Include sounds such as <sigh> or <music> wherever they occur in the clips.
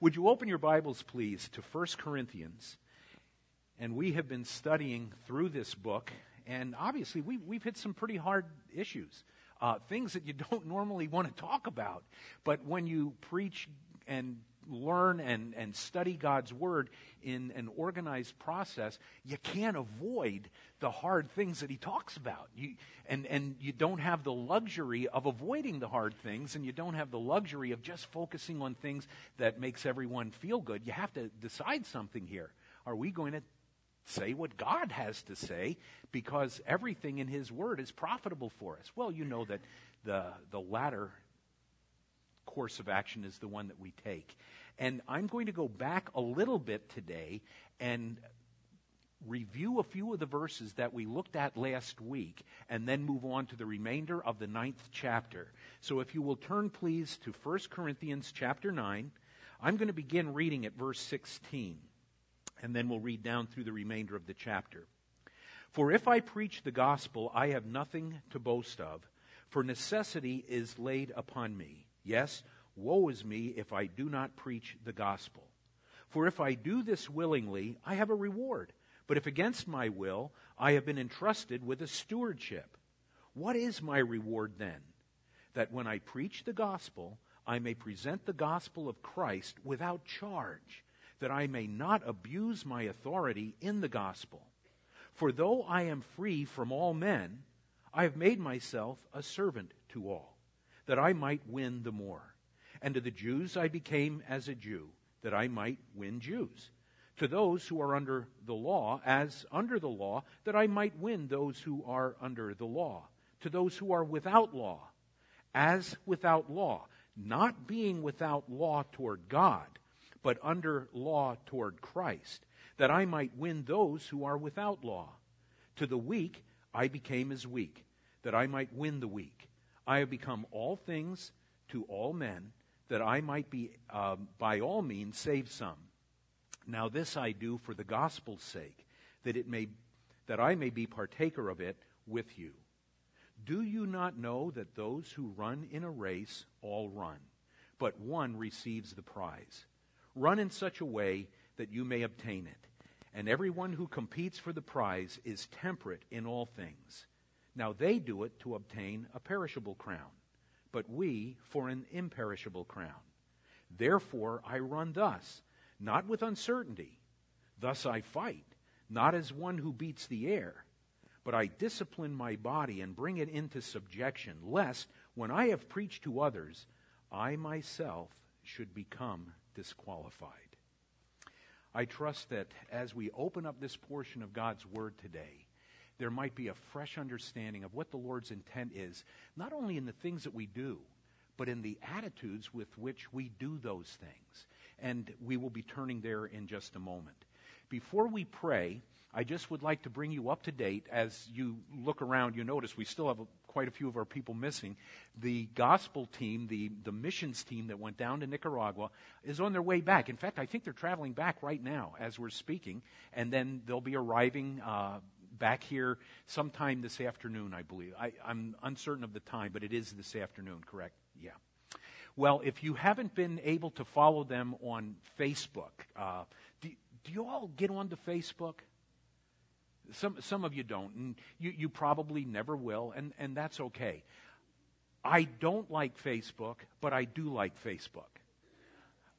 Would you open your Bibles, please, to 1 Corinthians? And we have been studying through this book, and obviously we, we've hit some pretty hard issues, uh, things that you <laughs> don't normally want to talk about. But when you preach and learn and, and study God's Word in an organized process, you can't avoid the hard things that He talks about. You, and, and you don't have the luxury of avoiding the hard things, and you don't have the luxury of just focusing on things that makes everyone feel good. You have to decide something here. Are we going to say what God has to say because everything in His Word is profitable for us? Well, you know that the, the latter course of action is the one that we take. And I'm going to go back a little bit today and review a few of the verses that we looked at last week and then move on to the remainder of the ninth chapter. So if you will turn please to 1 Corinthians chapter 9, I'm going to begin reading at verse 16 and then we'll read down through the remainder of the chapter. For if I preach the gospel, I have nothing to boast of, for necessity is laid upon me. Yes, woe is me if I do not preach the gospel. For if I do this willingly, I have a reward. But if against my will, I have been entrusted with a stewardship. What is my reward then? That when I preach the gospel, I may present the gospel of Christ without charge, that I may not abuse my authority in the gospel. For though I am free from all men, I have made myself a servant to all that I might win the more. And to the Jews I became as a Jew, that I might win Jews. To those who are under the law, as under the law, that I might win those who are under the law. To those who are without law, as without law, not being without law toward God, but under law toward Christ, that I might win those who are without law. To the weak I became as weak, that I might win the weak. I have become all things to all men, that I might be, uh, by all means, save some. Now this I do for the gospel's sake, that it may, that I may be partaker of it with you. Do you not know that those who run in a race all run, but one receives the prize? Run in such a way that you may obtain it. And everyone who competes for the prize is temperate in all things. Now they do it to obtain a perishable crown, but we for an imperishable crown. Therefore I run thus, not with uncertainty. Thus I fight, not as one who beats the air, but I discipline my body and bring it into subjection, lest when I have preached to others, I myself should become disqualified. I trust that as we open up this portion of God's Word today, there might be a fresh understanding of what the Lord's intent is, not only in the things that we do, but in the attitudes with which we do those things. And we will be turning there in just a moment. Before we pray, I just would like to bring you up to date. As you look around, you notice we still have a, quite a few of our people missing. The gospel team, the, the missions team that went down to Nicaragua, is on their way back. In fact, I think they're traveling back right now as we're speaking, and then they'll be arriving uh, back here sometime this afternoon, I believe. I, am uncertain of the time, but it is this afternoon, correct? Yeah. Well, if you haven't been able to follow them on Facebook, uh, do, do you all get onto Facebook? Some, some of you don't, and you, you probably never will, and, and that's okay. I don't like Facebook, but I do like Facebook.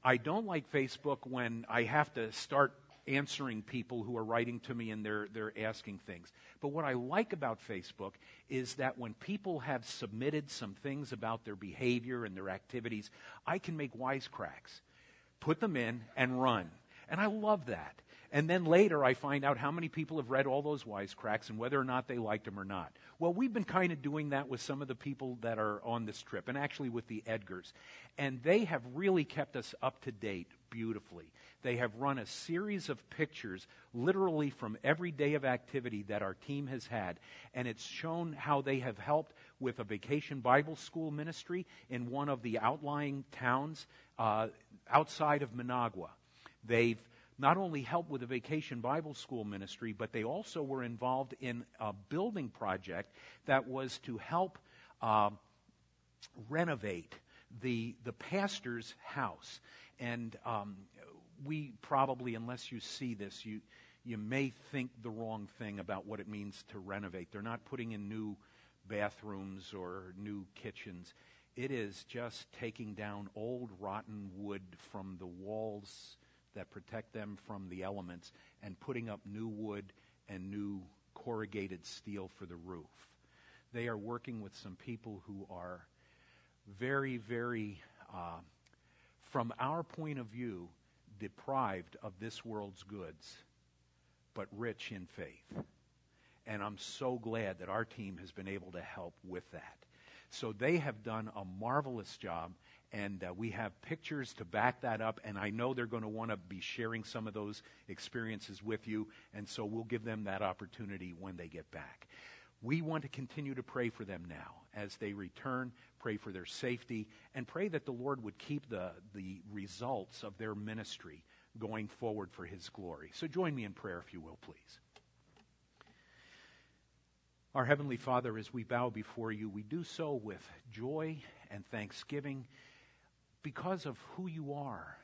I don't like Facebook when I have to start answering people who are writing to me and they're, they're asking things. But what I like about Facebook is that when people have submitted some things about their behavior and their activities, I can make wisecracks, put them in, and run. And I love that. And then later I find out how many people have read all those wisecracks and whether or not they liked them or not. Well, we've been kind of doing that with some of the people that are on this trip, and actually with the Edgars. And they have really kept us up to date beautifully. They have run a series of pictures, literally from every day of activity that our team has had, and it's shown how they have helped with a vacation Bible school ministry in one of the outlying towns uh, outside of Managua. They've not only helped with a vacation Bible school ministry, but they also were involved in a building project that was to help uh, renovate the, the pastor's house. And um, we probably, unless you see this, you you may think the wrong thing about what it means to renovate. They're not putting in new bathrooms or new kitchens. It is just taking down old rotten wood from the walls that protect them from the elements and putting up new wood and new corrugated steel for the roof. They are working with some people who are very, very, uh, from our point of view, deprived of this world's goods, but rich in faith. And I'm so glad that our team has been able to help with that. So they have done a marvelous job, and uh, we have pictures to back that up. And I know they're going to want to be sharing some of those experiences with you, and so we'll give them that opportunity when they get back. We want to continue to pray for them now as they return, pray for their safety, and pray that the Lord would keep the, the results of their ministry going forward for His glory. So join me in prayer, if you will, please. Our Heavenly Father, as we bow before you, we do so with joy and thanksgiving because of who you are.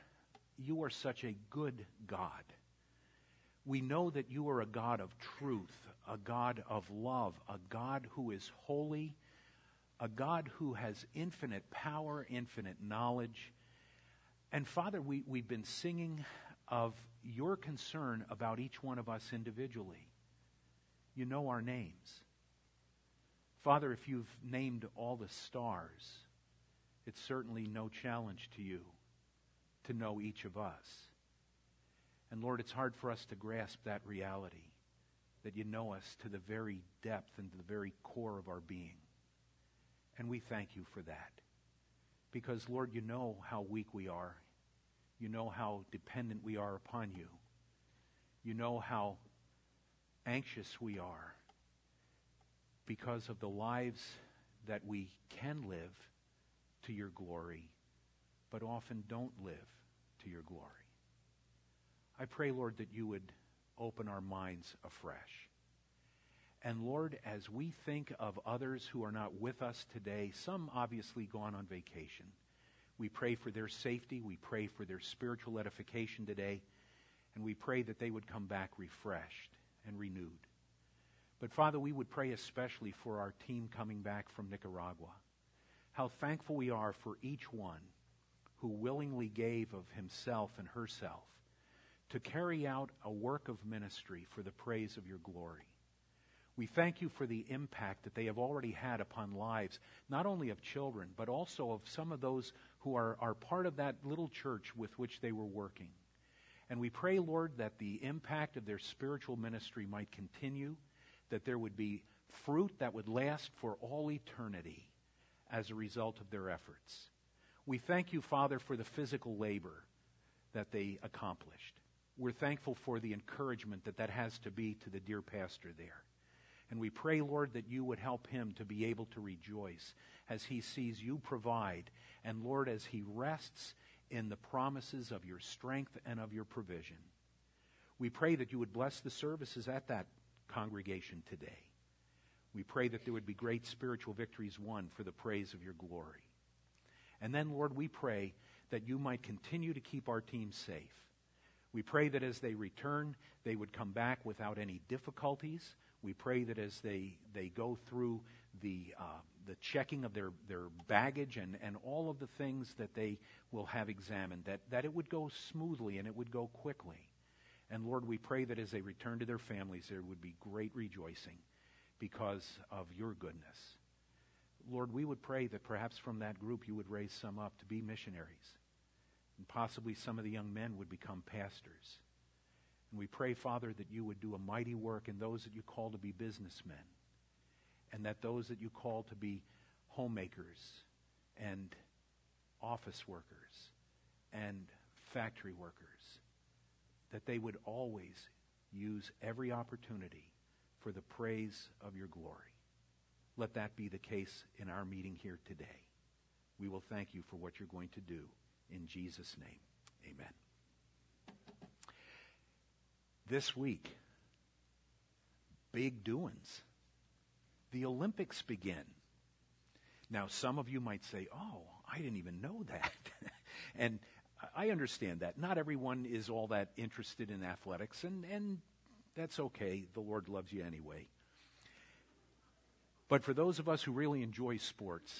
You are such a good God. We know that you are a God of truth, a God of love, a God who is holy, a God who has infinite power, infinite knowledge. And Father, we, we've been singing of your concern about each one of us individually. You know our names. Father, if you've named all the stars, it's certainly no challenge to you to know each of us. And Lord, it's hard for us to grasp that reality that you know us to the very depth and to the very core of our being. And we thank you for that. Because, Lord, you know how weak we are. You know how dependent we are upon you. You know how anxious we are because of the lives that we can live to your glory, but often don't live to your glory. I pray, Lord, that you would open our minds afresh. And Lord, as we think of others who are not with us today, some obviously gone on vacation, we pray for their safety. We pray for their spiritual edification today. And we pray that they would come back refreshed and renewed. But Father, we would pray especially for our team coming back from Nicaragua. How thankful we are for each one who willingly gave of himself and herself to carry out a work of ministry for the praise of your glory. We thank you for the impact that they have already had upon lives, not only of children, but also of some of those who are, are part of that little church with which they were working. And we pray, Lord, that the impact of their spiritual ministry might continue that there would be fruit that would last for all eternity as a result of their efforts. We thank you, Father, for the physical labor that they accomplished. We're thankful for the encouragement that that has to be to the dear pastor there. And we pray, Lord, that you would help him to be able to rejoice as he sees you provide. And Lord, as he rests in the promises of your strength and of your provision. We pray that you would bless the services at that congregation today. We pray that there would be great spiritual victories won for the praise of your glory. And then, Lord, we pray that you might continue to keep our team safe. We pray that as they return, they would come back without any difficulties. We pray that as they, they go through the, uh, the checking of their, their baggage and, and all of the things that they will have examined, that, that it would go smoothly and it would go quickly. And Lord, we pray that as they return to their families, there would be great rejoicing because of your goodness. Lord, we would pray that perhaps from that group you would raise some up to be missionaries. And possibly some of the young men would become pastors. And we pray, Father, that you would do a mighty work in those that you call to be businessmen. And that those that you call to be homemakers and office workers and factory workers that they would always use every opportunity for the praise of your glory. Let that be the case in our meeting here today. We will thank you for what you're going to do. In Jesus' name, amen. This week, big doings. The Olympics begin. Now, some of you might say, oh, I didn't even know that. <laughs> and I understand that. Not everyone is all that interested in athletics, and, and that's okay. The Lord loves you anyway. But for those of us who really enjoy sports,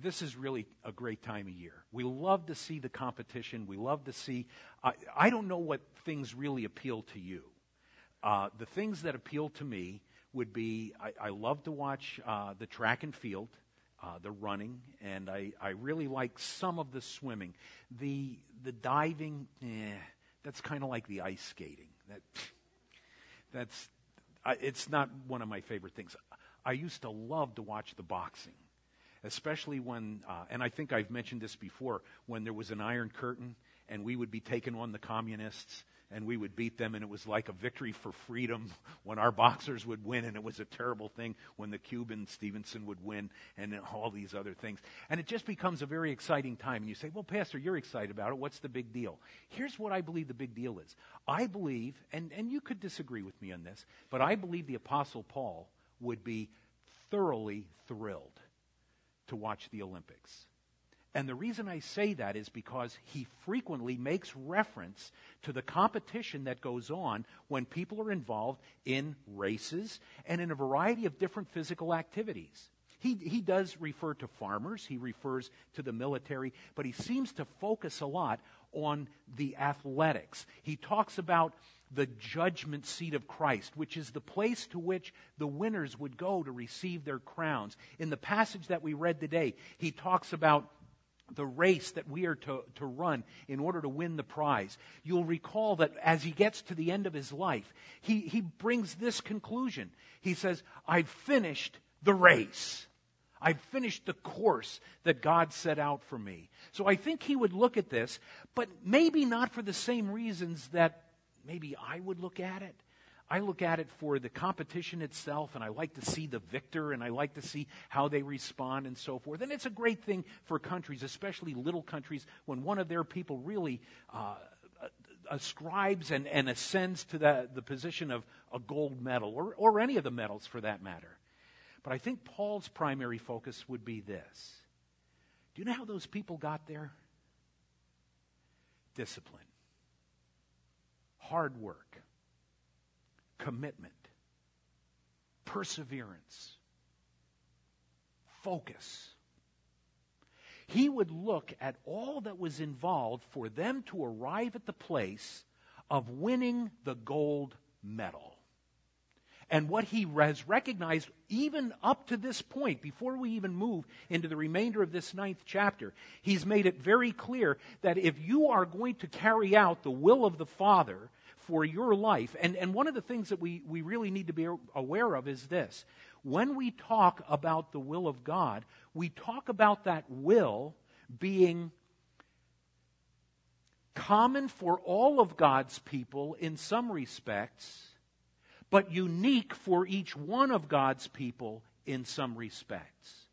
this is really a great time of year. We love to see the competition. We love to see. Uh, I don't know what things really appeal to you. Uh, the things that appeal to me would be I, I love to watch uh, the track and field, uh, the running, and I, I really like some of the swimming. The the diving, eh, that's kind of like the ice skating. That that's it's not one of my favorite things. I used to love to watch the boxing especially when, uh, and I think I've mentioned this before, when there was an Iron Curtain and we would be taking on the communists and we would beat them and it was like a victory for freedom <laughs> when our boxers would win and it was a terrible thing when the Cuban Stevenson would win and all these other things. And it just becomes a very exciting time and you say, well, Pastor, you're excited about it. What's the big deal? Here's what I believe the big deal is. I believe, and, and you could disagree with me on this, but I believe the Apostle Paul would be thoroughly thrilled to watch the Olympics. And the reason I say that is because he frequently makes reference to the competition that goes on when people are involved in races and in a variety of different physical activities. He, he does refer to farmers, he refers to the military, but he seems to focus a lot on the athletics. He talks about the judgment seat of Christ, which is the place to which the winners would go to receive their crowns. In the passage that we read today, he talks about the race that we are to, to run in order to win the prize. You'll recall that as he gets to the end of his life, he, he brings this conclusion. He says, I've finished the race. I've finished the course that God set out for me. So I think he would look at this, but maybe not for the same reasons that maybe I would look at it. I look at it for the competition itself, and I like to see the victor, and I like to see how they respond and so forth. And it's a great thing for countries, especially little countries, when one of their people really uh, ascribes and, and ascends to the, the position of a gold medal, or, or any of the medals for that matter. But I think Paul's primary focus would be this. Do you know how those people got there? Discipline hard work, commitment, perseverance, focus. He would look at all that was involved for them to arrive at the place of winning the gold medal. And what he has recognized, even up to this point, before we even move into the remainder of this ninth chapter, he's made it very clear that if you are going to carry out the will of the Father for your life, and, and one of the things that we, we really need to be aware of is this. When we talk about the will of God, we talk about that will being common for all of God's people in some respects but unique for each one of God's people in some respects.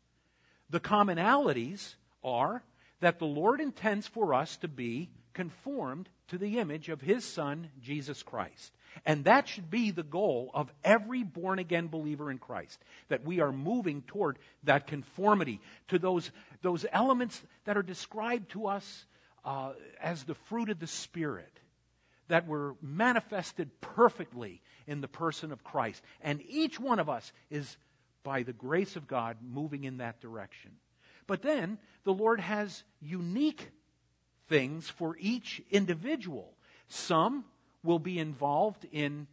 The commonalities are that the Lord intends for us to be conformed to the image of His Son, Jesus Christ. And that should be the goal of every born again believer in Christ. That we are moving toward that conformity to those, those elements that are described to us uh, as the fruit of the Spirit that were manifested perfectly in the person of Christ. And each one of us is, by the grace of God, moving in that direction. But then the Lord has unique things for each individual. Some will be involved in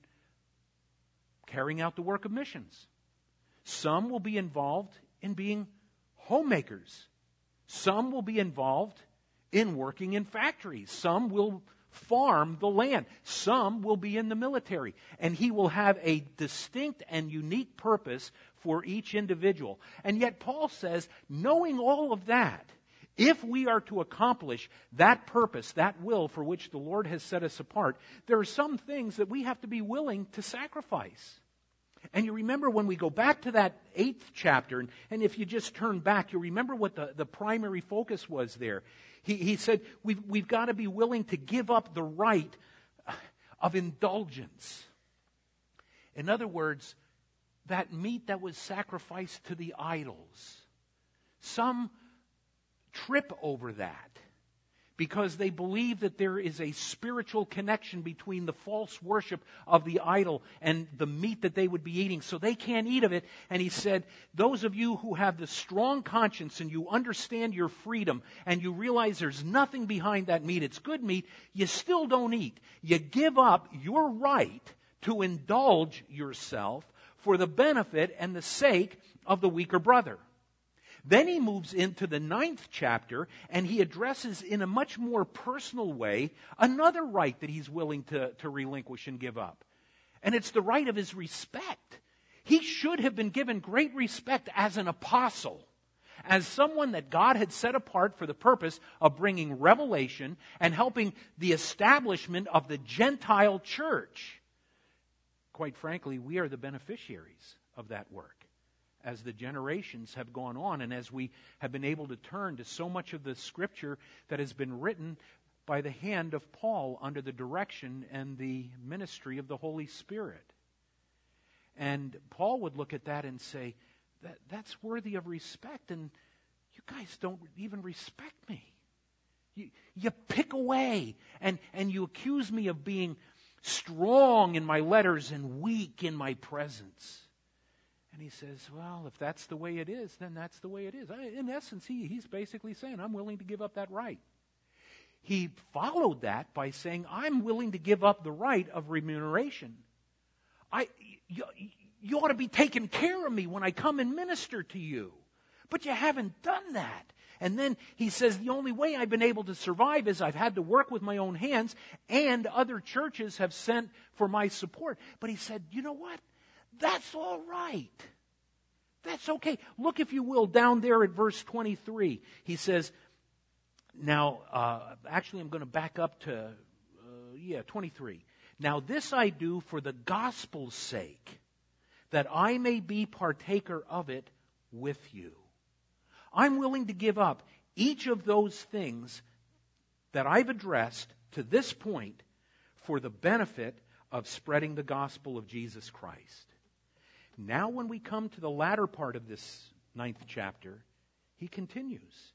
carrying out the work of missions. Some will be involved in being homemakers. Some will be involved in working in factories. Some will farm the land. Some will be in the military. And he will have a distinct and unique purpose for each individual. And yet, Paul says, knowing all of that, if we are to accomplish that purpose, that will for which the Lord has set us apart, there are some things that we have to be willing to sacrifice. And you remember when we go back to that eighth chapter, and, if you just turn back, you remember what the, the primary focus was there. He, he said, we've, we've got to be willing to give up the right of indulgence. In other words, that meat that was sacrificed to the idols. Some trip over that because they believe that there is a spiritual connection between the false worship of the idol and the meat that they would be eating. So they can't eat of it. And he said, those of you who have the strong conscience and you understand your freedom and you realize there's nothing behind that meat, it's good meat, you still don't eat. You give up your right to indulge yourself for the benefit and the sake of the weaker brother. Then he moves into the ninth chapter and he addresses in a much more personal way another right that he's willing to, to relinquish and give up. And it's the right of his respect. He should have been given great respect as an apostle, as someone that God had set apart for the purpose of bringing revelation and helping the establishment of the Gentile church. Quite frankly, we are the beneficiaries of that work as the generations have gone on and as we have been able to turn to so much of the scripture that has been written by the hand of Paul under the direction and the ministry of the Holy Spirit. And Paul would look at that and say, that, that's worthy of respect, and you guys don't even respect me. You, you pick away, and, and you accuse me of being strong in my letters and weak in my presence. And he says, Well, if that's the way it is, then that's the way it is. In essence, he, he's basically saying, I'm willing to give up that right. He followed that by saying, I'm willing to give up the right of remuneration. I, you, you ought to be taking care of me when I come and minister to you. But you haven't done that. And then he says, the only way I've been able to survive is I've had to work with my own hands, and other churches have sent for my support. But he said, you know what? That's all right. That's okay. Look, if you will, down there at verse 23. He says, now, uh, actually, I'm going to back up to, uh, yeah, 23. Now, this I do for the gospel's sake, that I may be partaker of it with you. I'm willing to give up each of those things that I've addressed to this point for the benefit of spreading the gospel of Jesus Christ. Now, when we come to the latter part of this ninth chapter, he continues.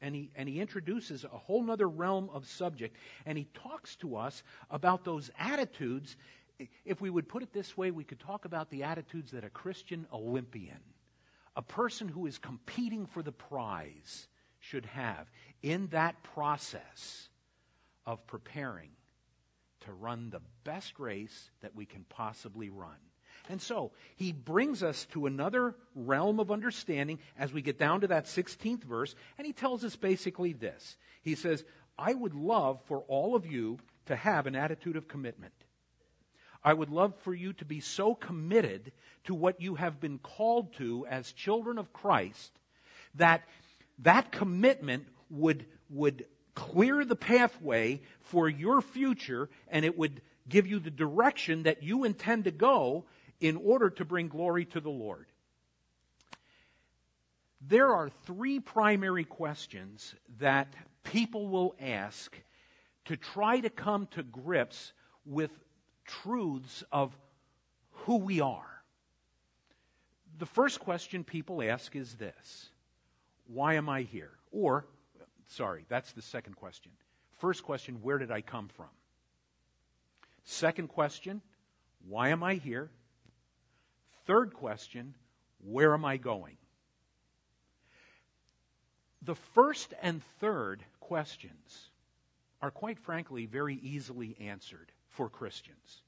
And he, and he introduces a whole other realm of subject. And he talks to us about those attitudes. If we would put it this way, we could talk about the attitudes that a Christian Olympian, a person who is competing for the prize, should have in that process of preparing to run the best race that we can possibly run. And so he brings us to another realm of understanding as we get down to that 16th verse, and he tells us basically this. He says, I would love for all of you to have an attitude of commitment. I would love for you to be so committed to what you have been called to as children of Christ that that commitment would, would clear the pathway for your future and it would give you the direction that you intend to go in order to bring glory to the Lord. There are three primary questions that people will ask to try to come to grips with truths of who we are. The first question people ask is this Why am I here? Or, sorry, that's the second question. First question Where did I come from? Second question Why am I here? Third question where am I going? The first and third questions are quite frankly very easily answered for Christians.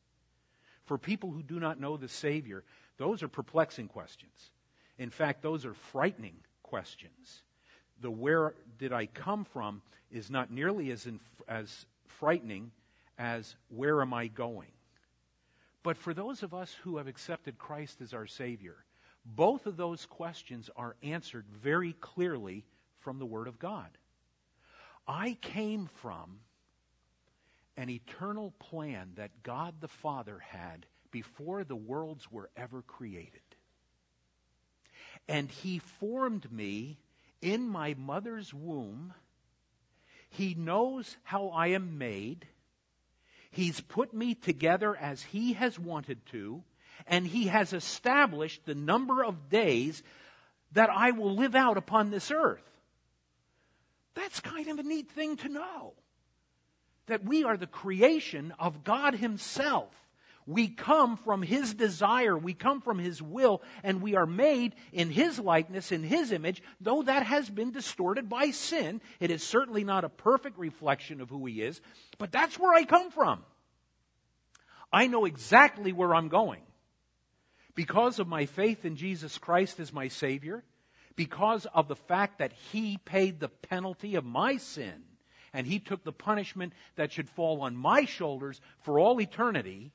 For people who do not know the Savior, those are perplexing questions. In fact, those are frightening questions. The where did I come from is not nearly as, as frightening as where am I going? But for those of us who have accepted Christ as our Savior, both of those questions are answered very clearly from the Word of God. I came from an eternal plan that God the Father had before the worlds were ever created. And He formed me in my mother's womb. He knows how I am made. He's put me together as He has wanted to, and He has established the number of days that I will live out upon this earth. That's kind of a neat thing to know. That we are the creation of God Himself. We come from His desire, we come from His will, and we are made in His likeness, in His image, though that has been distorted by sin. It is certainly not a perfect reflection of who He is, but that's where I come from. I know exactly where I'm going. Because of my faith in Jesus Christ as my Savior, because of the fact that He paid the penalty of my sin, and He took the punishment that should fall on my shoulders for all eternity,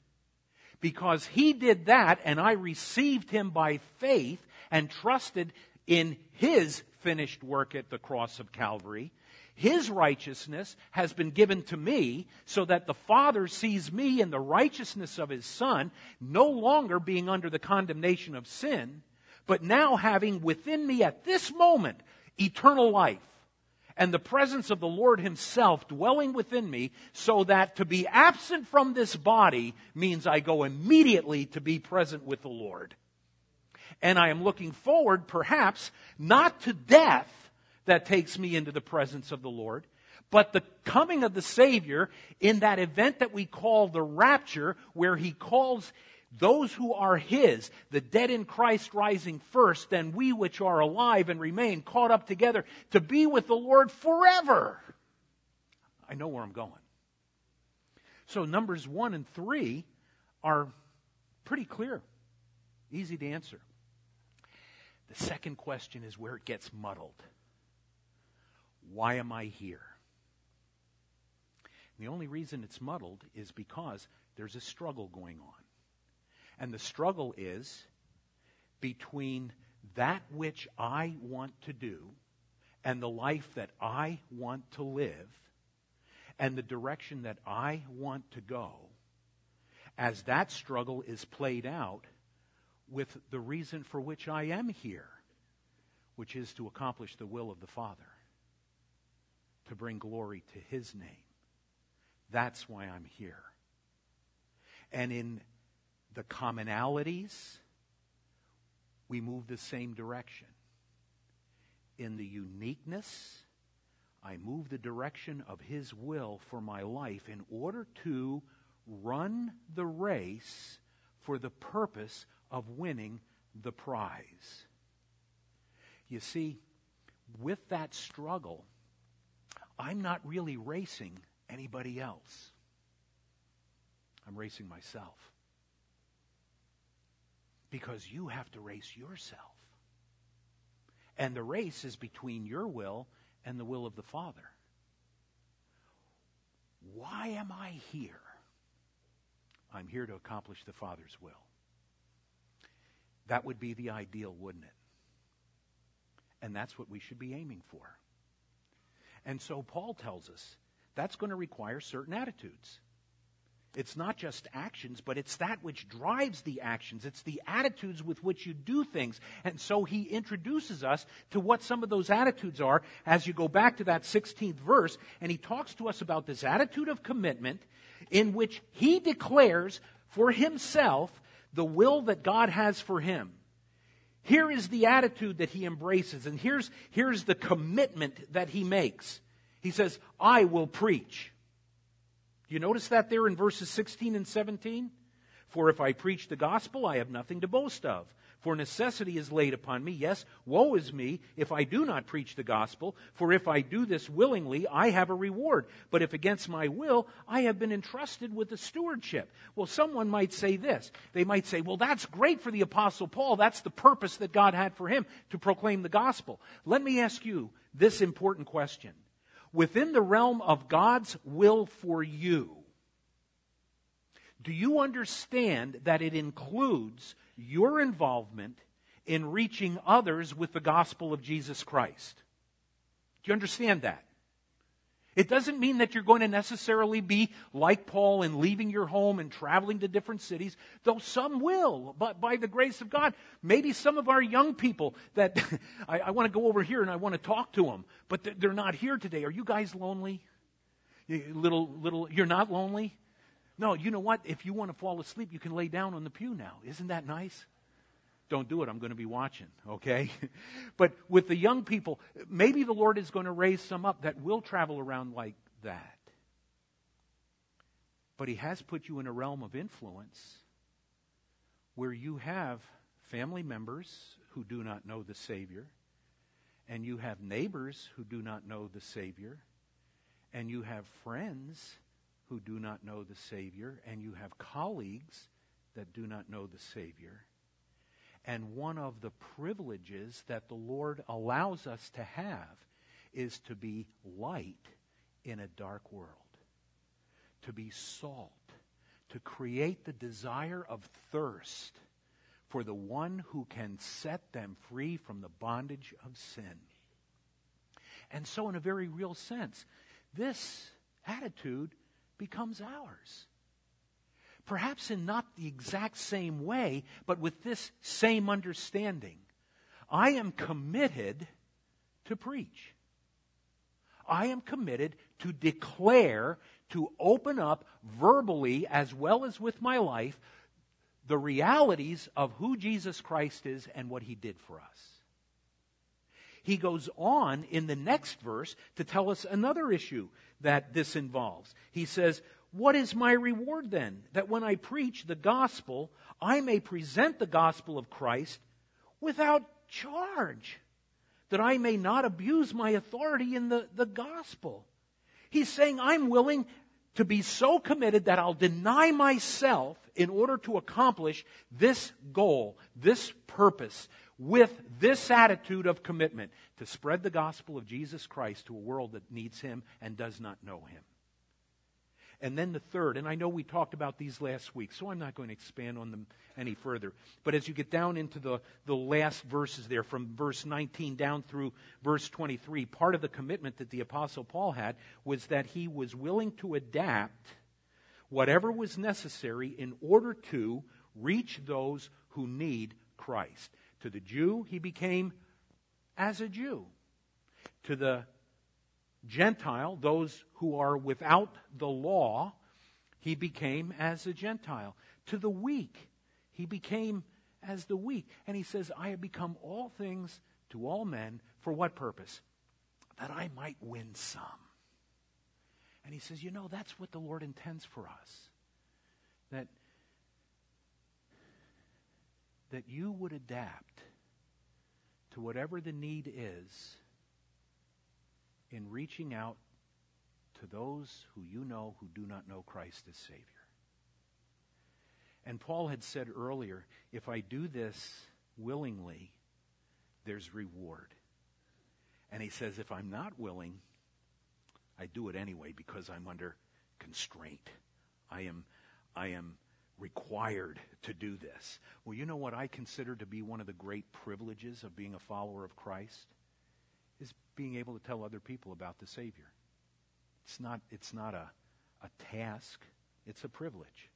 because He did that and I received Him by faith and trusted in His finished work at the cross of Calvary, his righteousness has been given to me so that the Father sees me in the righteousness of His Son, no longer being under the condemnation of sin, but now having within me at this moment eternal life and the presence of the Lord Himself dwelling within me, so that to be absent from this body means I go immediately to be present with the Lord. And I am looking forward, perhaps, not to death, that takes me into the presence of the Lord. But the coming of the Savior in that event that we call the rapture, where He calls those who are His, the dead in Christ rising first, then we which are alive and remain caught up together to be with the Lord forever. I know where I'm going. So Numbers 1 and 3 are pretty clear, easy to answer. The second question is where it gets muddled. Why am I here? The only reason it's muddled is because there's a struggle going on. And the struggle is between that which I want to do and the life that I want to live and the direction that I want to go as that struggle is played out with the reason for which I am here, which is to accomplish the will of the Father to bring glory to His name. That's why I'm here. And in the commonalities, we move the same direction. In the uniqueness, I move the direction of His will for my life in order to run the race for the purpose of winning the prize. You see, with that struggle, I'm not really racing anybody else. I'm racing myself. Because you have to race yourself. And the race is between your will and the will of the Father. Why am I here? I'm here to accomplish the Father's will. That would be the ideal, wouldn't it? And that's what we should be aiming for. And so Paul tells us that's going to require certain attitudes. It's not just actions, but it's that which drives the actions. It's the attitudes with which you do things. And so he introduces us to what some of those attitudes are as you go back to that 16th verse, and he talks to us about this attitude of commitment in which he declares for himself the will that God has for him. Here is the attitude that he embraces, and here's, here's the commitment that he makes. He says, I will preach. You notice that there in verses 16 and 17? For if I preach the gospel, I have nothing to boast of. For necessity is laid upon me. Yes, woe is me if I do not preach the gospel. For if I do this willingly, I have a reward. But if against my will, I have been entrusted with the stewardship. Well, someone might say this. They might say, well, that's great for the apostle Paul. That's the purpose that God had for him to proclaim the gospel. Let me ask you this important question. Within the realm of God's will for you, do you understand that it includes your involvement in reaching others with the gospel of Jesus Christ. Do you understand that? It doesn't mean that you're going to necessarily be like Paul and leaving your home and traveling to different cities, though some will, but by the grace of God. Maybe some of our young people that <laughs> I, I want to go over here and I want to talk to them, but they're not here today. Are you guys lonely? Little, little, you're not lonely? No, you know what? If you want to fall asleep, you can lay down on the pew now. Isn't that nice? Don't do it. I'm going to be watching, okay? <laughs> but with the young people, maybe the Lord is going to raise some up that will travel around like that. But He has put you in a realm of influence where you have family members who do not know the Savior, and you have neighbors who do not know the Savior, and you have friends who do not know the Savior, and you have colleagues that do not know the Savior. And one of the privileges that the Lord allows us to have is to be light in a dark world, to be salt, to create the desire of thirst for the one who can set them free from the bondage of sin. And so, in a very real sense, this attitude becomes ours. Perhaps in not the exact same way, but with this same understanding. I am committed to preach. I am committed to declare, to open up verbally as well as with my life the realities of who Jesus Christ is and what he did for us. He goes on in the next verse to tell us another issue that this involves. He says, What is my reward then? That when I preach the gospel, I may present the gospel of Christ without charge, that I may not abuse my authority in the, the gospel. He's saying, I'm willing to be so committed that I'll deny myself in order to accomplish this goal, this purpose, with this attitude of commitment to spread the gospel of Jesus Christ to a world that needs him and does not know him. And then the third, and I know we talked about these last week, so I'm not going to expand on them any further. But as you get down into the, the last verses there, from verse 19 down through verse 23, part of the commitment that the Apostle Paul had was that he was willing to adapt whatever was necessary in order to reach those who need Christ. To the Jew, he became as a Jew. To the Gentile, those who are without the law, he became as a Gentile. To the weak, he became as the weak. And he says, I have become all things to all men. For what purpose? That I might win some. And he says, you know, that's what the Lord intends for us. That, that you would adapt to whatever the need is in reaching out to those who you know who do not know Christ as Savior. And Paul had said earlier if I do this willingly, there's reward. And he says if I'm not willing, I do it anyway because I'm under constraint. I am, I am required to do this. Well, you know what I consider to be one of the great privileges of being a follower of Christ? Being able to tell other people about the Savior. It's not, it's not a, a task, it's a privilege.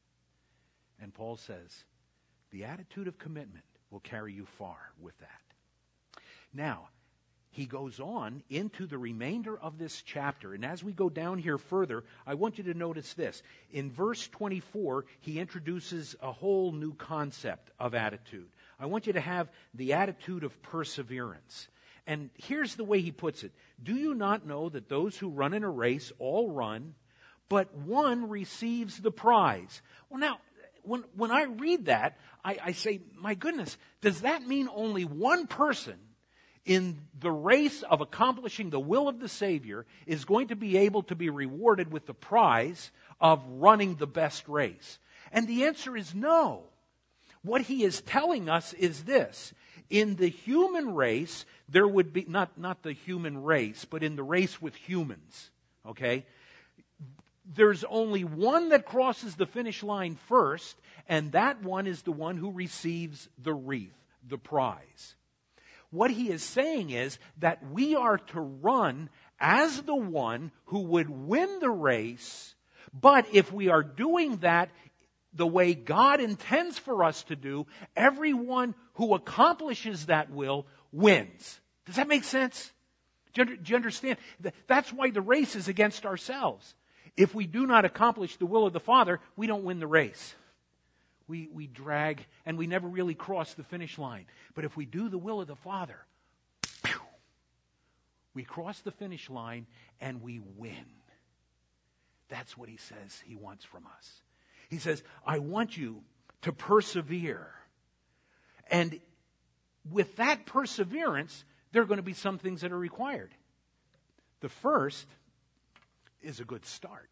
And Paul says, the attitude of commitment will carry you far with that. Now, he goes on into the remainder of this chapter. And as we go down here further, I want you to notice this. In verse 24, he introduces a whole new concept of attitude. I want you to have the attitude of perseverance. And here's the way he puts it Do you not know that those who run in a race all run, but one receives the prize? Well, now, when, when I read that, I, I say, my goodness, does that mean only one person in the race of accomplishing the will of the Savior is going to be able to be rewarded with the prize of running the best race? And the answer is no. What he is telling us is this. In the human race, there would be, not, not the human race, but in the race with humans, okay? There's only one that crosses the finish line first, and that one is the one who receives the wreath, the prize. What he is saying is that we are to run as the one who would win the race, but if we are doing that the way God intends for us to do, everyone who accomplishes that will wins. Does that make sense? Do you, understand? That's why the race is against ourselves. If we do not accomplish the will of the Father, we don't win the race. we, we drag and we never really cross the finish line. But if we do the will of the Father, pew, we cross the finish line and we win. That's what he says he wants from us. He says, I want you to persevere. And with that perseverance, there are going to be some things that are required. The first is a good start.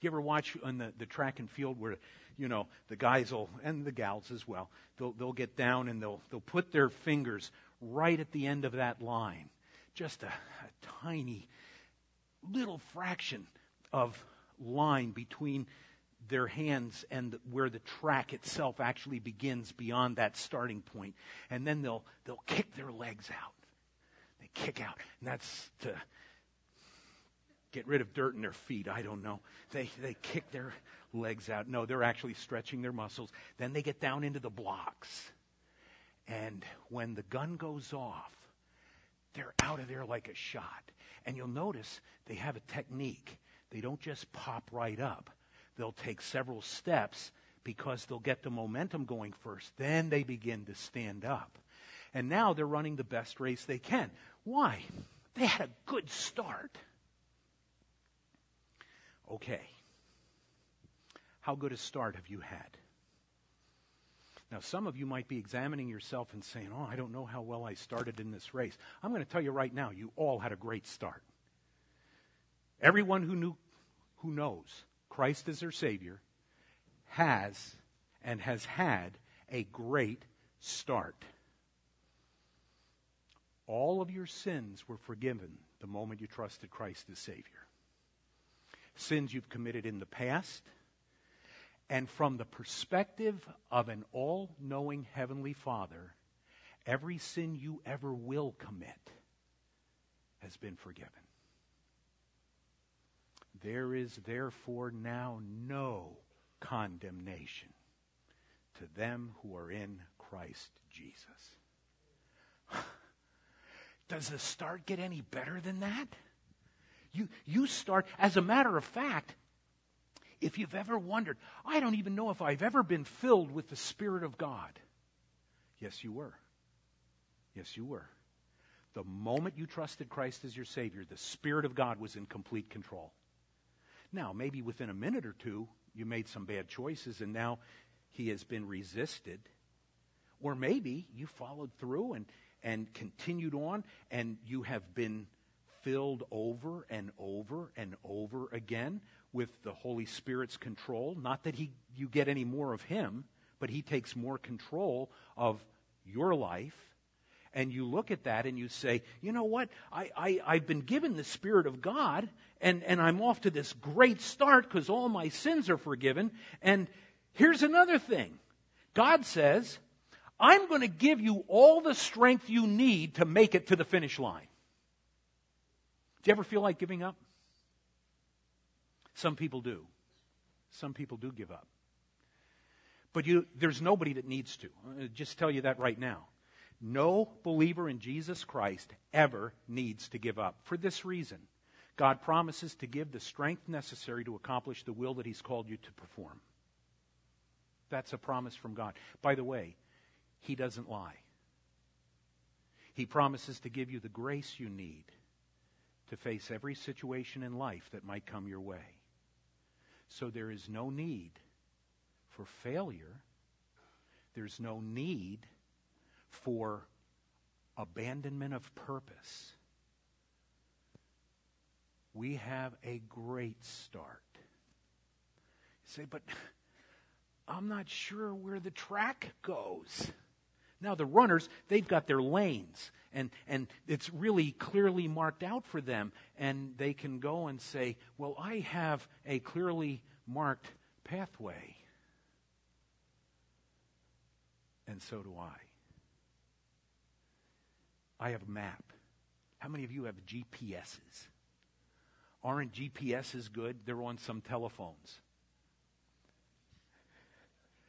You ever watch on the, the track and field where, you know, the guys will, and the gals as well, they'll, they'll get down and they'll, they'll put their fingers right at the end of that line. Just a, a tiny little fraction of line between their hands and where the track itself actually begins beyond that starting point. And then they'll, they'll kick their legs out. They kick out. And that's to get rid of dirt in their feet. I don't know. They, they kick their legs out. No, they're actually stretching their muscles. Then they get down into the blocks. And when the gun goes off, they're out of there like a shot. And you'll notice they have a technique. They don't just pop right up. They'll take several steps because they'll get the momentum going first. Then they begin to stand up. And now they're running the best race they can. Why? They had a good start. Okay. How good a start have you had? Now, some of you might be examining yourself and saying, Oh, I don't know how well I started in this race. I'm going to tell you right now, you all had a great start. Everyone who knew, who knows Christ as their Savior has and has had a great start. All of your sins were forgiven the moment you trusted Christ as Savior. Sins you've committed in the past, and from the perspective of an all knowing Heavenly Father, every sin you ever will commit has been forgiven. There is therefore now no condemnation to them who are in Christ Jesus. <sighs> Does the start get any better than that? You, you start, as a matter of fact, if you've ever wondered, I don't even know if I've ever been filled with the Spirit of God. Yes, you were. Yes, you were. The moment you trusted Christ as your Savior, the Spirit of God was in complete control. Now, maybe within a minute or two, you made some bad choices and now He has been resisted. Or maybe you followed through and, and continued on and you have been filled over and over and over again with the Holy Spirit's control. Not that he, you get any more of Him, but He takes more control of your life. And you look at that and you say, you know what? I, I, I've been given the Spirit of God, and, and I'm off to this great start because all my sins are forgiven. And here's another thing God says, I'm going to give you all the strength you need to make it to the finish line. Do you ever feel like giving up? Some people do. Some people do give up. But you, there's nobody that needs to. I'll just tell you that right now. No believer in Jesus Christ ever needs to give up. For this reason, God promises to give the strength necessary to accomplish the will that He's called you to perform. That's a promise from God. By the way, He doesn't lie. He promises to give you the grace you need to face every situation in life that might come your way. So there is no need for failure. There's no need for abandonment of purpose. We have a great start. You say, but I'm not sure where the track goes. Now, the runners, they've got their lanes, and, and it's really clearly marked out for them. And they can go and say, Well, I have a clearly marked pathway. And so do I. I have a map. How many of you have GPSs? Aren't GPSs good? They're on some telephones.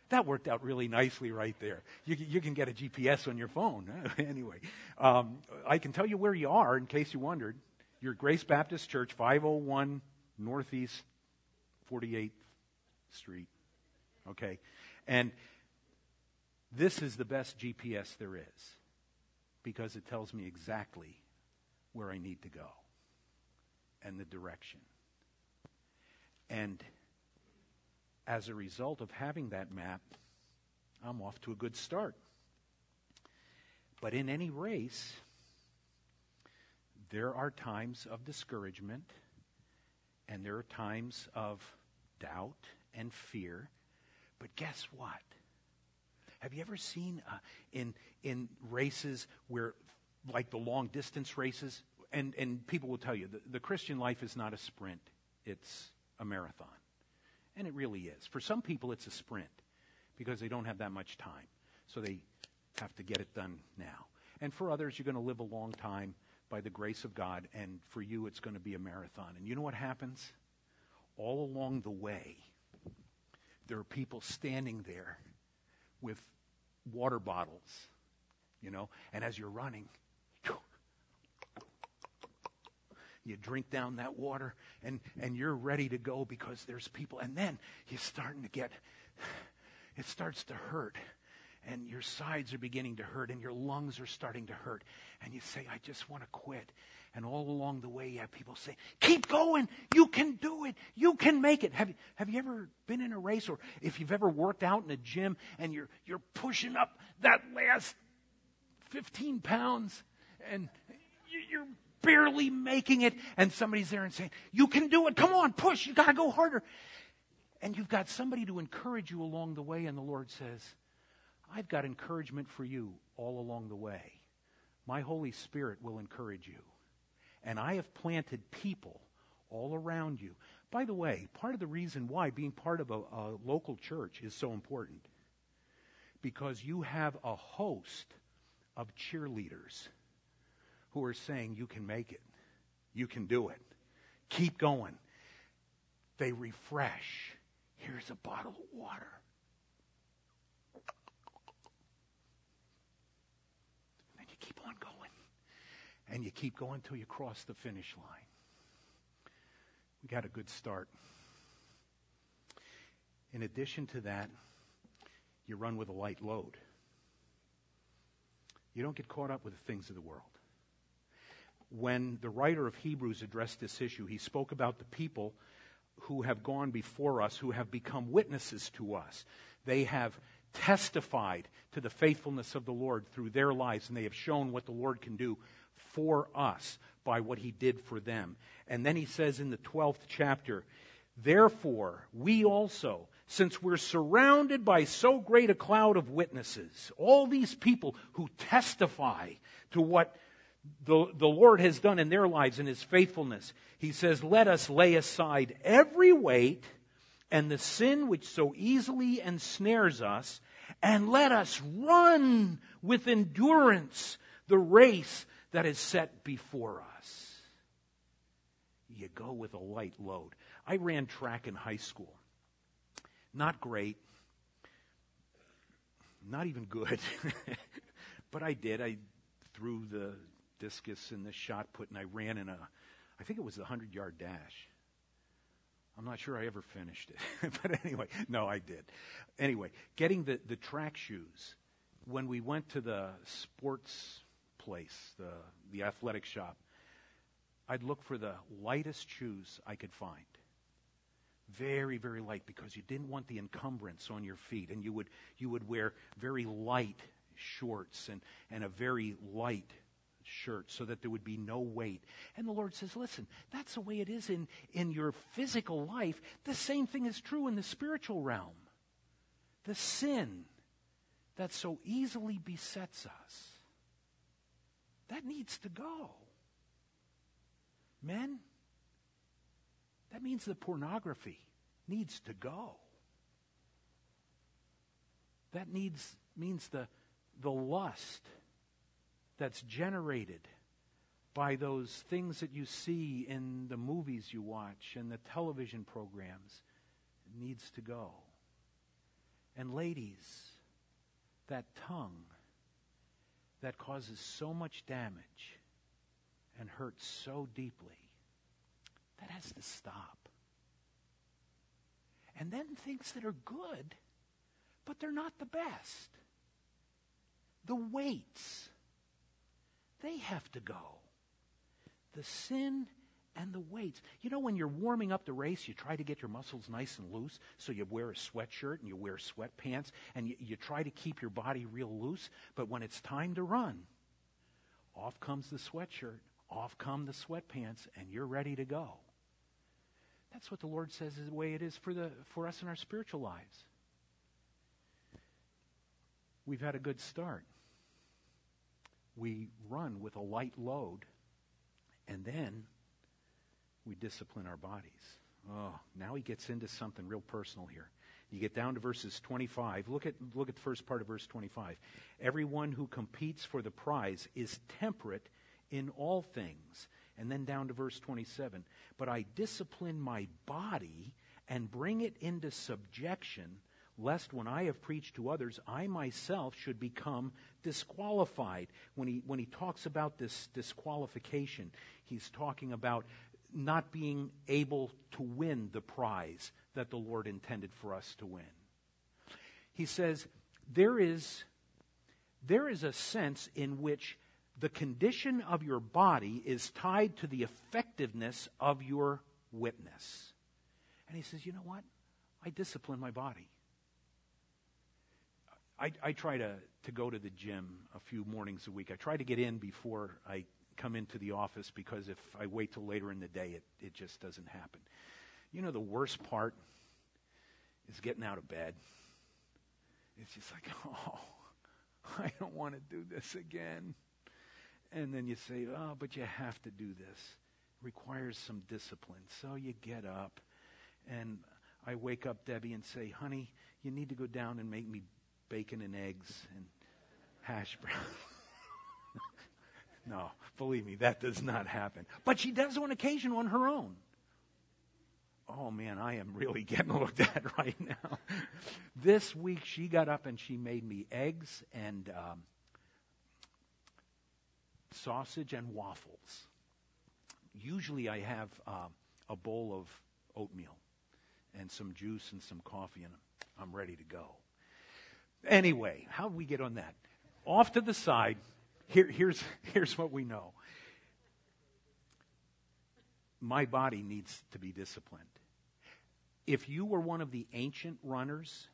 That worked out really nicely right there. You, you can get a GPS on your phone. <laughs> anyway, um, I can tell you where you are in case you wondered. You're Grace Baptist Church, 501 Northeast 48th Street. Okay? And this is the best GPS there is because it tells me exactly where I need to go and the direction. And as a result of having that map, I'm off to a good start. But in any race, there are times of discouragement and there are times of doubt and fear. But guess what? Have you ever seen uh, in in races where, like the long distance races, and and people will tell you the, the Christian life is not a sprint; it's a marathon, and it really is. For some people, it's a sprint because they don't have that much time, so they have to get it done now. And for others, you're going to live a long time by the grace of God, and for you, it's going to be a marathon. And you know what happens? All along the way, there are people standing there with water bottles, you know, and as you're running, you drink down that water and, and you're ready to go because there's people. And then you're starting to get, it starts to hurt and your sides are beginning to hurt and your lungs are starting to hurt. And you say, I just want to quit. And all along the way, you have people say, keep going. You can do it. You can make it. Have you, have you ever been in a race or if you've ever worked out in a gym and you're, you're pushing up that last 15 pounds and you're barely making it and somebody's there and saying, you can do it. Come on, push. You got to go harder. And you've got somebody to encourage you along the way and the Lord says, I've got encouragement for you all along the way. My Holy Spirit will encourage you. And I have planted people all around you. By the way, part of the reason why being part of a, a local church is so important because you have a host of cheerleaders who are saying, You can make it. You can do it. Keep going. They refresh. Here's a bottle of water. And then you keep on going. And you keep going until you cross the finish line. We got a good start. In addition to that, you run with a light load. You don't get caught up with the things of the world. When the writer of Hebrews addressed this issue, he spoke about the people who have gone before us, who have become witnesses to us. They have testified to the faithfulness of the Lord through their lives, and they have shown what the Lord can do for us by what he did for them. And then he says in the 12th chapter, Therefore, we also, since we're surrounded by so great a cloud of witnesses, all these people who testify to what the, the Lord has done in their lives and his faithfulness, he says, Let us lay aside every weight and the sin which so easily ensnares us, and let us run with endurance the race that is set before us. You go with a light load. I ran track in high school. Not great. Not even good. <laughs> but I did. I threw the discus and the shot put, and I ran in a, I think it was a 100 yard dash. I'm not sure I ever finished it. <laughs> but anyway, no, I did. Anyway, getting the, the track shoes. When we went to the sports place, the, the athletic shop, I'd look for the lightest shoes I could find. Very, very light because you didn't want the encumbrance on your feet. And you would, you would wear very light shorts and, and a very light shirt so that there would be no weight. And the Lord says, listen, that's the way it is in, in your physical life. The same thing is true in the spiritual realm. The sin that so easily besets us, that needs to go. Men, that means the pornography needs to go. That needs means the the lust that's generated by those things that you see in the movies you watch and the television programs needs to go. And ladies, that tongue that causes so much damage and hurts so deeply, that has to stop. And then things that are good but they're not the best. The weights, they have to go. The sin and the weights. You know, when you're warming up the race, you try to get your muscles nice and loose, so you wear a sweatshirt and you wear sweatpants, and you, you try to keep your body real loose, but when it's time to run, off comes the sweatshirt, off come the sweatpants, and you're ready to go. That's what the Lord says is the way it is for, the, for us in our spiritual lives. We've had a good start. We run with a light load, and then we discipline our bodies. Oh, now he gets into something real personal here. You get down to verses 25. Look at, look at the first part of verse 25. Everyone who competes for the prize is temperate in all things. And then down to verse 27. But I discipline my body and bring it into subjection, lest when I have preached to others, I myself should become disqualified. When he, when he talks about this disqualification, he's talking about not being able to win the prize that the Lord intended for us to win. He says, there is, there is a sense in which the condition of your body is tied to the effectiveness of your witness. And he says, you know what? I discipline my body. I, I try to, to go to the gym a few mornings a week. I try to get in before I come into the office because if I wait till later in the day, it, it just doesn't happen. You know, the worst part is getting out of bed. It's just like, <laughs> oh, I don't want to do this again. And then you say, oh, but you have to do this. It requires some discipline. So you get up, and I wake up Debbie and say, honey, you need to go down and make me bacon and eggs and hash browns. <laughs> No, believe me, that does not happen. But she does on occasion on her own. Oh man, I am really <laughs> getting looked at right now. this week she got up and she made me eggs and um, sausage and waffles. Usually I have uh, a bowl of oatmeal and some juice and some coffee, and I'm ready to go. Anyway, how did we get on that? Off to the side, here, here's, <laughs> here's what we know my body needs to be disciplined. If you were one of the ancient runners,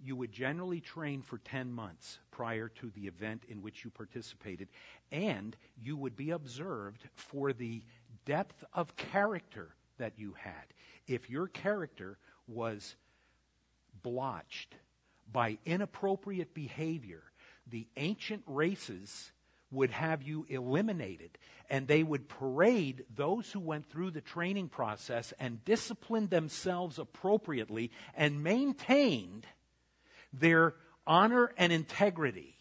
you would generally train for 10 months prior to the event in which you participated, and you would be observed for the depth of character that you had. If your character was blotched by inappropriate behavior, the ancient races would have you eliminated. And they would parade those who went through the training process and disciplined themselves appropriately and maintained their honor and integrity.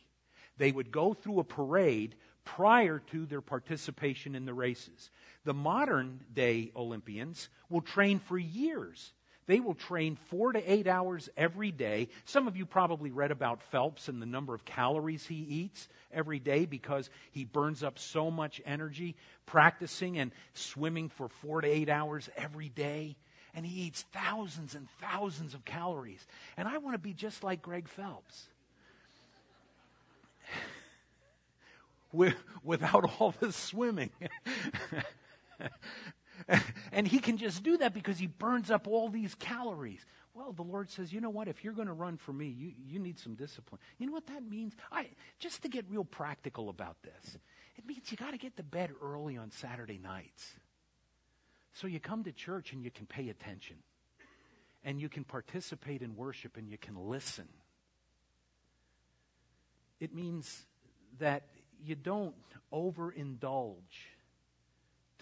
They would go through a parade prior to their participation in the races. The modern day Olympians will train for years they will train four to eight hours every day. Some of you probably read about Phelps and the number of calories he eats every day because he burns up so much energy practicing and swimming for four to eight hours every day. And he eats thousands and thousands of calories. And I want to be just like Greg Phelps. <laughs> Without all the swimming. <laughs> <laughs> and he can just do that because he burns up all these calories. Well, the Lord says, you know what? If you're going to run for me, you, you need some discipline. You know what that means? I, just to get real practical about this, it means you got to get to bed early on Saturday nights. So you come to church and you can pay attention. And you can participate in worship and you can listen. It means that you don't overindulge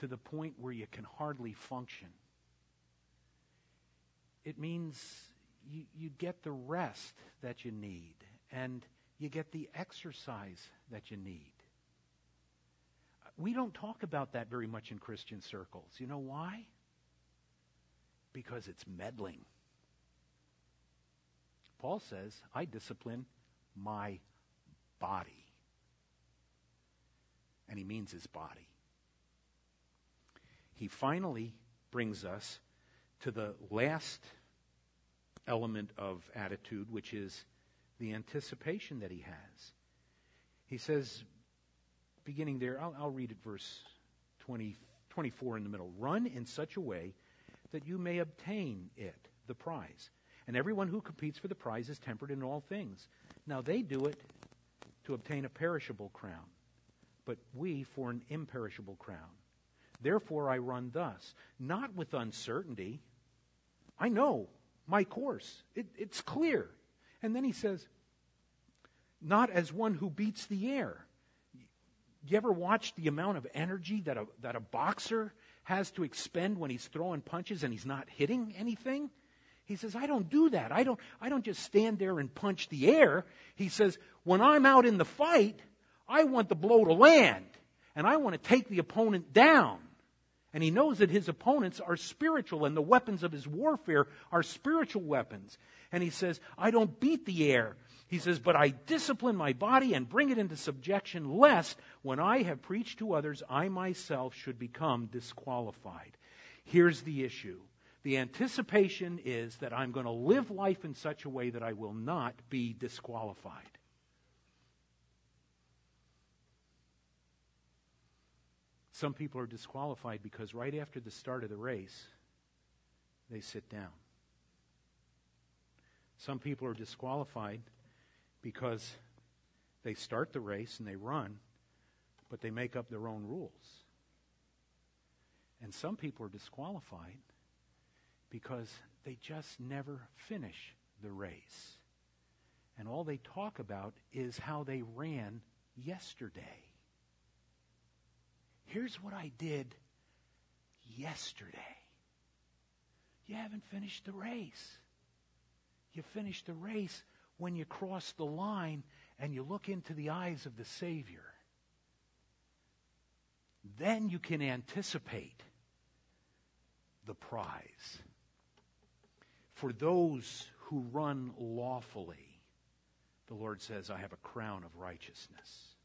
to the point where you can hardly function. It means you, you get the rest that you need and you get the exercise that you need. We don't talk about that very much in Christian circles. You know why? Because it's meddling. Paul says, I discipline my body. And he means his body he finally brings us to the last element of attitude, which is the anticipation that he has. He says, beginning there, I'll, I'll read it verse 20, 24 in the middle. Run in such a way that you may obtain it, the prize. And everyone who competes for the prize is tempered in all things. Now they do it to obtain a perishable crown, but we for an imperishable crown. Therefore I run thus, not with uncertainty. I know my course, it, it's clear. And then he says, not as one who beats the air. You ever watch the amount of energy that a, that a boxer has to expend when he's throwing punches and he's not hitting anything? He says, I don't do that. I don't, I don't just stand there and punch the air. He says, when I'm out in the fight, I want the blow to land and I want to take the opponent down. And he knows that his opponents are spiritual and the weapons of his warfare are spiritual weapons. And he says, I don't beat the air. He says, but I discipline my body and bring it into subjection, lest when I have preached to others, I myself should become disqualified. Here's the issue. The anticipation is that I'm going to live life in such a way that I will not be disqualified. Some people are disqualified because right after the start of the race, they sit down. Some people are disqualified because they start the race and they run, but they make up their own rules. And some people are disqualified because they just never finish the race. And all they talk about is how they ran yesterday. Here's what I did yesterday. You haven't finished the race. You finish the race when you cross the line and you look into the eyes of the Savior. Then you can anticipate the prize. For those who run lawfully, the Lord says, I have a crown of righteousness.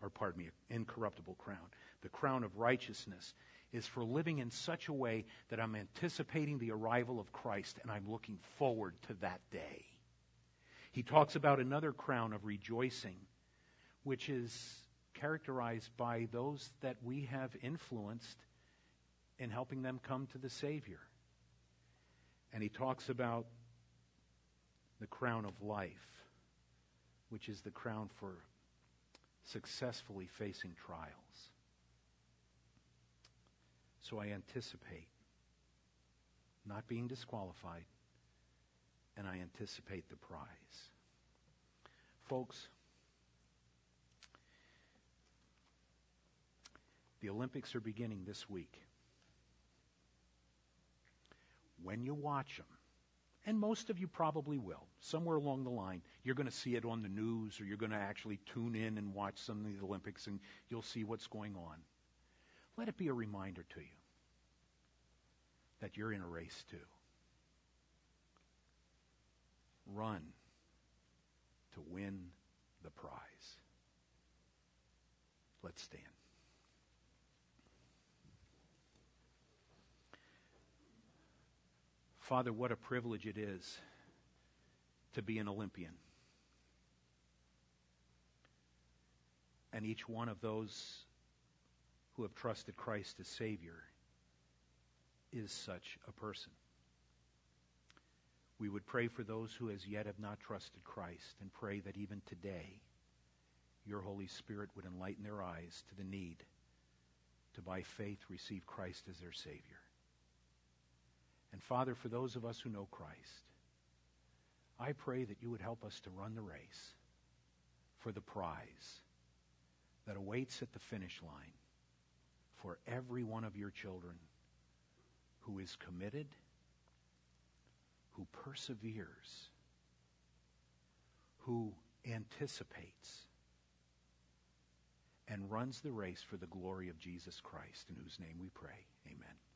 Or, pardon me, incorruptible crown the crown of righteousness, is for living in such a way that I'm anticipating the arrival of Christ and I'm looking forward to that day. He talks about another crown of rejoicing, which is characterized by those that we have influenced in helping them come to the Savior. And he talks about the crown of life, which is the crown for successfully facing trials. So I anticipate not being disqualified, and I anticipate the prize. Folks, the Olympics are beginning this week. When you watch them, and most of you probably will, somewhere along the line, you're going to see it on the news or you're going to actually tune in and watch some of the Olympics and you'll see what's going on. Let it be a reminder to you that you're in a race to. Run to win the prize. Let's stand. Father, what a privilege it is to be an Olympian. And each one of those who have trusted Christ as Savior is such a person. We would pray for those who as yet have not trusted Christ and pray that even today your Holy Spirit would enlighten their eyes to the need to by faith receive Christ as their Savior. And Father, for those of us who know Christ, I pray that you would help us to run the race for the prize that awaits at the finish line for every one of your children who is committed, who perseveres, who anticipates, and runs the race for the glory of Jesus Christ, in whose name we pray. Amen.